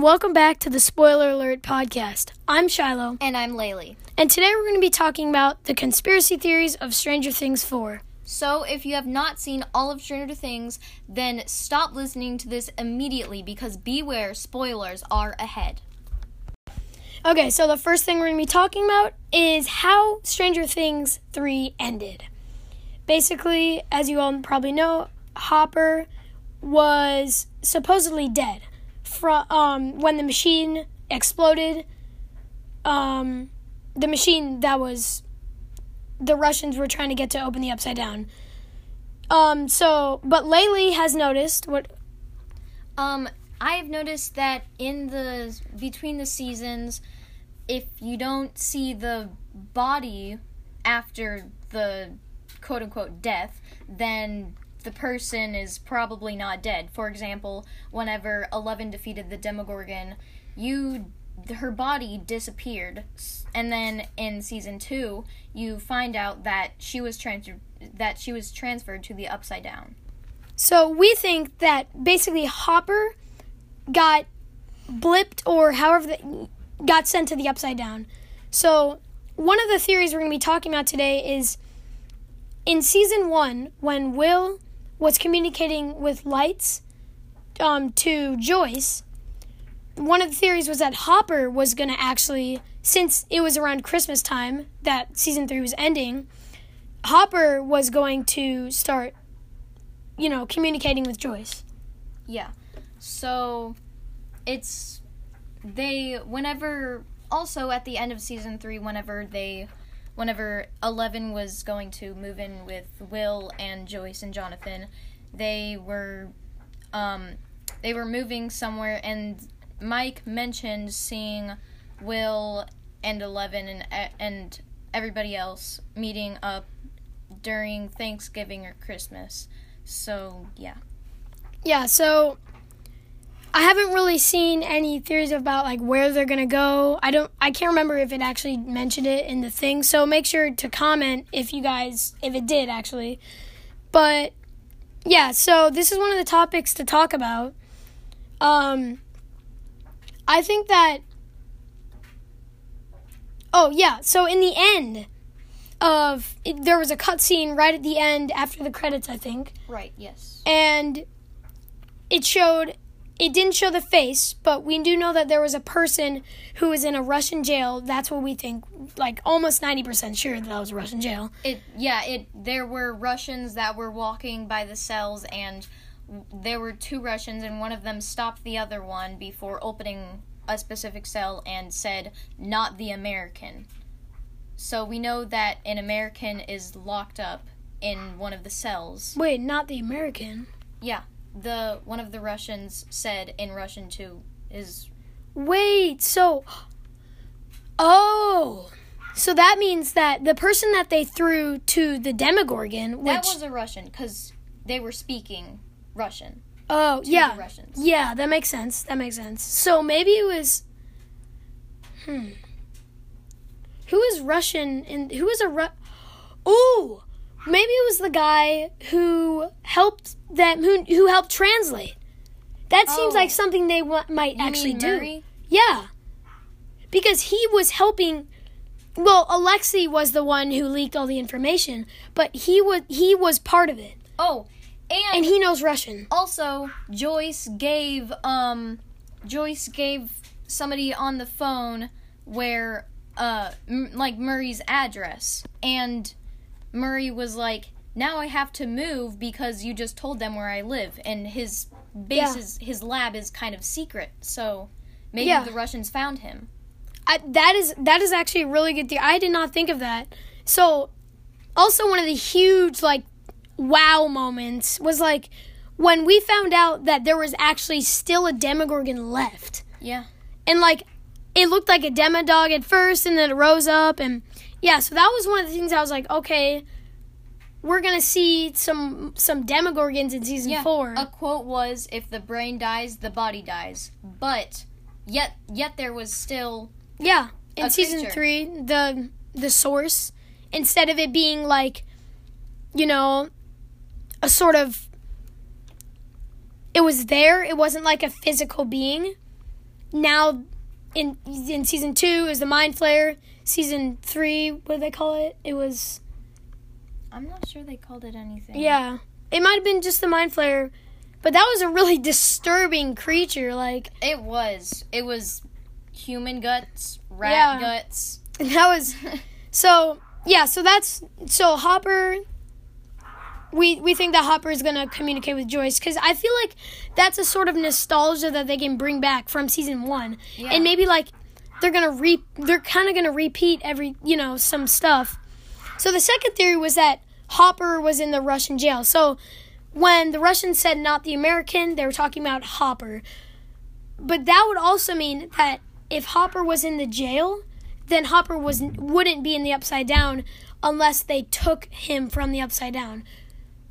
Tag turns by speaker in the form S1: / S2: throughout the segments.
S1: And welcome back to the Spoiler Alert podcast. I'm Shiloh,
S2: And I'm Laylee.
S1: and today we're going to be talking about the conspiracy theories of Stranger Things 4.
S2: So, if you have not seen all of Stranger Things, then stop listening to this immediately because beware, spoilers are ahead.
S1: Okay, so the first thing we're going to be talking about is how Stranger Things 3 ended. Basically, as you all probably know, Hopper was supposedly dead from um, when the machine exploded. Um, the machine that was the Russians were trying to get to open the upside down. Um, so, but Laylee has noticed what
S2: Um, I've noticed that in the between the seasons, if you don't see the body after the quote unquote death, then the person is probably not dead. For example, whenever Eleven defeated the Demogorgon, you her body disappeared, and then in season two, you find out that she was transferred that she was transferred to the Upside Down.
S1: So we think that basically Hopper got blipped or however the, got sent to the upside down. So one of the theories we're going to be talking about today is in season one when Will was communicating with lights um, to Joyce. One of the theories was that Hopper was going to actually, since it was around Christmas time that season three was ending, Hopper was going to start you know, communicating with Joyce.
S2: Yeah. So it's they whenever also at the end of season 3 whenever they whenever 11 was going to move in with Will and Joyce and Jonathan, they were um they were moving somewhere and Mike mentioned seeing Will and 11 and and everybody else meeting up during Thanksgiving or Christmas. So, yeah.
S1: Yeah, so I haven't really seen any theories about like where they're gonna go. I don't I can't remember if it actually mentioned it in the thing, so make sure to comment if you guys if it did actually. But yeah, so this is one of the topics to talk about. Um I think that Oh yeah, so in the end of it, there was a cutscene right at the end after the credits, I think
S2: Right, yes.
S1: and it showed it didn't show the face but we do know that there was a person who was in a russian jail that's what we think like almost 90% sure that, that was a russian jail
S2: It yeah, it there were Russians that were walking by the cells and there were two Russians and one of them stopped the other one before opening a specific cell and said not the American. So we know that an American is locked up in one of the cells.
S1: wait not the american
S2: Yeah. The one of the Russians said in Russian to his
S1: wait so oh so that means that the person that they threw to the demogorgon which
S2: that was a Russian cuz they were speaking Russian.
S1: oh yeah
S2: the Russians.
S1: Yeah, that makes sense. That makes sense. So maybe it was. Hmm. Who is Russian? And who is a Ru? Ooh, maybe it was the guy who helped them. Who who helped translate? That seems
S2: Oh.
S1: like something they wa- might
S2: You
S1: actually do. Yeah, because he was helping. Well, Alexei was the one who leaked all the information, but he was he was part of it,
S2: Oh, and,
S1: and he knows Russian.
S2: also Joyce gave um Joyce gave somebody on the phone where uh m- like Murray's address and Murray was like now I have to move because you just told them where I live and his base
S1: Yeah.
S2: is his lab is kind of secret so maybe
S1: Yeah.
S2: the Russians found him
S1: I, that is that is actually a really good theory. I did not think of that. So, also one of the huge like wow moments was like when we found out that there was actually still a Demogorgon left,
S2: yeah
S1: and like it looked like a Demodog at first, and then it rose up, and yeah. So that was one of the things I was like, okay, we're gonna see some some Demogorgons in season
S2: yeah
S1: four.
S2: a quote was if the brain dies the body dies but yet yet there was still
S1: Yeah, in season three, the the source instead of it being like, you know, a sort of, it was there. It wasn't like a physical being. now in in season two is the Mind Flayer. Season three, what did they call it? It was
S2: I'm not sure they called it anything.
S1: yeah. It might have been just the Mind Flayer, but that was a really disturbing creature. Like
S2: It was. It was human guts, rat
S1: Yeah.
S2: guts.
S1: that was so yeah. So that's so Hopper. We we think that Hopper is gonna communicate with Joyce because I feel like that's a sort of nostalgia that they can bring back from season one,
S2: Yeah.
S1: and maybe like they're gonna re they're kind of gonna repeat every you know some stuff. So the second theory was that Hopper was in the Russian jail. So when the Russians said not the American, they were talking about Hopper. But that would also mean that if Hopper was in the jail, then Hopper was wouldn't be in the Upside Down unless they took him from the Upside Down.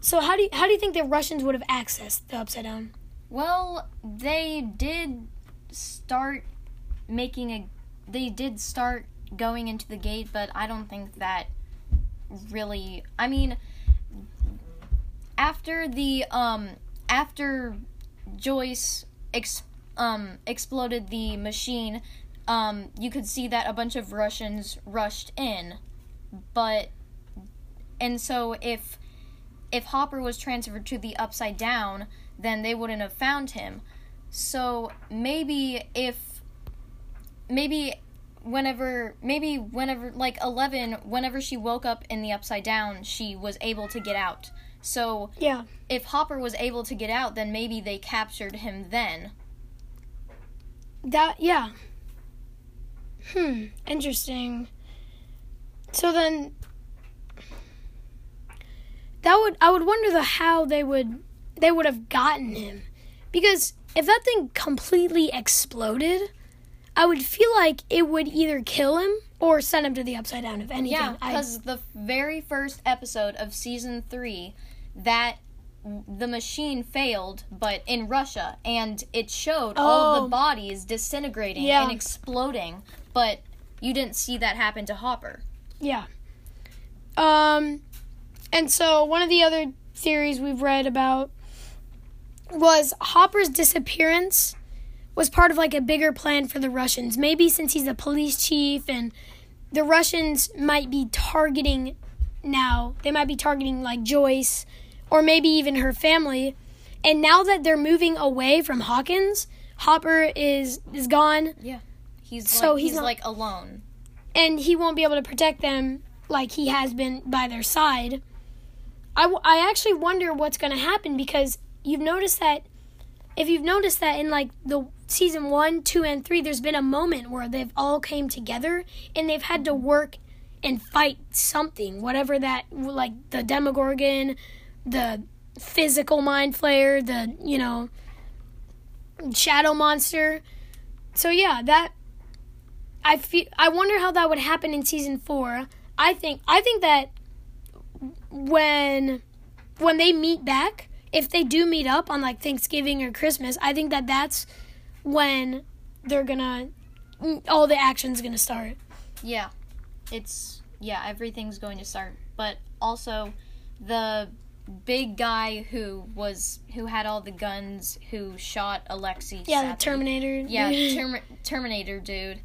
S1: So how do you, how do you think the Russians would have accessed the Upside Down?
S2: Well, they did start making a. They did start going into the gate, but I don't think that really. I mean, after the um after Joyce ex, um exploded the machine, um you could see that a bunch of Russians rushed in, but and so if if Hopper was transferred to the Upside Down, then they wouldn't have found him. So maybe if maybe whenever maybe whenever like 11 whenever she woke up in the upside down she was able to get out so
S1: Yeah.
S2: if hopper was able to get out then maybe they captured him then
S1: That yeah. Hmm. Interesting. So then, that would I would wonder the how they would they would have gotten him, because if that thing completely exploded, I would feel like it would either kill him or send him to the upside down. If anything,
S2: yeah because the very first episode of season 3 that the machine failed but in russia and it showed all
S1: Oh.
S2: the bodies disintegrating
S1: Yeah.
S2: and exploding but you didn't see that happen to hopper
S1: Yeah. Um, and so one of the other theories we've read about was Hopper's disappearance was part of like a bigger plan for the Russians. Maybe since he's the police chief and the Russians might be targeting now, they might be targeting like Joyce or maybe even her family. And now that they're moving away from Hawkins, Hopper is is gone Yeah.
S2: he's
S1: So
S2: like,
S1: he's
S2: he's
S1: not-
S2: like alone
S1: and he won't be able to protect them like he has been by their side. I, w- I actually wonder what's going to happen because you've noticed that if you've noticed that in like the season 1, 2 and 3 there's been a moment where they've all came together and they've had to work and fight something whatever that like the demogorgon, the physical mind flayer, the you know shadow monster. So yeah, that I feel I wonder how that would happen in season 4. I think I think that when when they meet back, if they do meet up on like Thanksgiving or Christmas, I think that that's when they're to all the action's to start.
S2: Yeah. It's yeah, everything's going to start. But also the big guy who was who had all the guns who shot Alexei.
S1: Yeah, the Terminator.
S2: Yeah, Term- Terminator dude.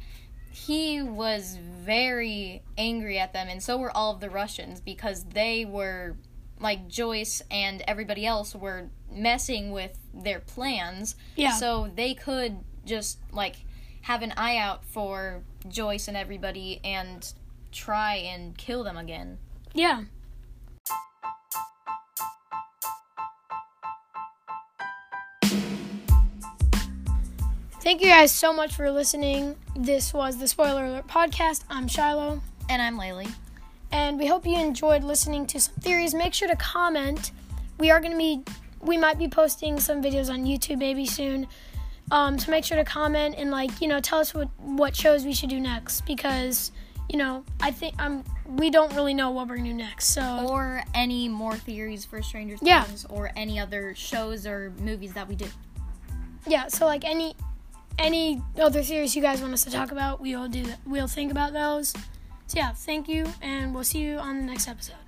S2: He was very angry at them and so were all of the Russians because they were like Joyce and everybody else were messing with their plans.
S1: yeah.
S2: So they could just like have an eye out for Joyce and everybody and try and kill them again.
S1: Yeah. Thank you guys so much for listening. This was the Spoiler Alert podcast. I'm Shiloh,
S2: And I'm Laylee.
S1: And we hope you enjoyed listening to some theories. Make sure to comment. We are going to be, we might be posting some videos on YouTube maybe soon. Um, so make sure to comment and like you know tell us what what shows we should do next because you know I think I'm we don't really know what we're gonna do next. So
S2: Or any more theories for Stranger
S1: Yeah.
S2: Things or any other shows or movies that we do.
S1: yeah, so like any any other theories you guys want us to talk about, we'll do. We'll think about those. So yeah, thank you, and we'll see you on the next episode.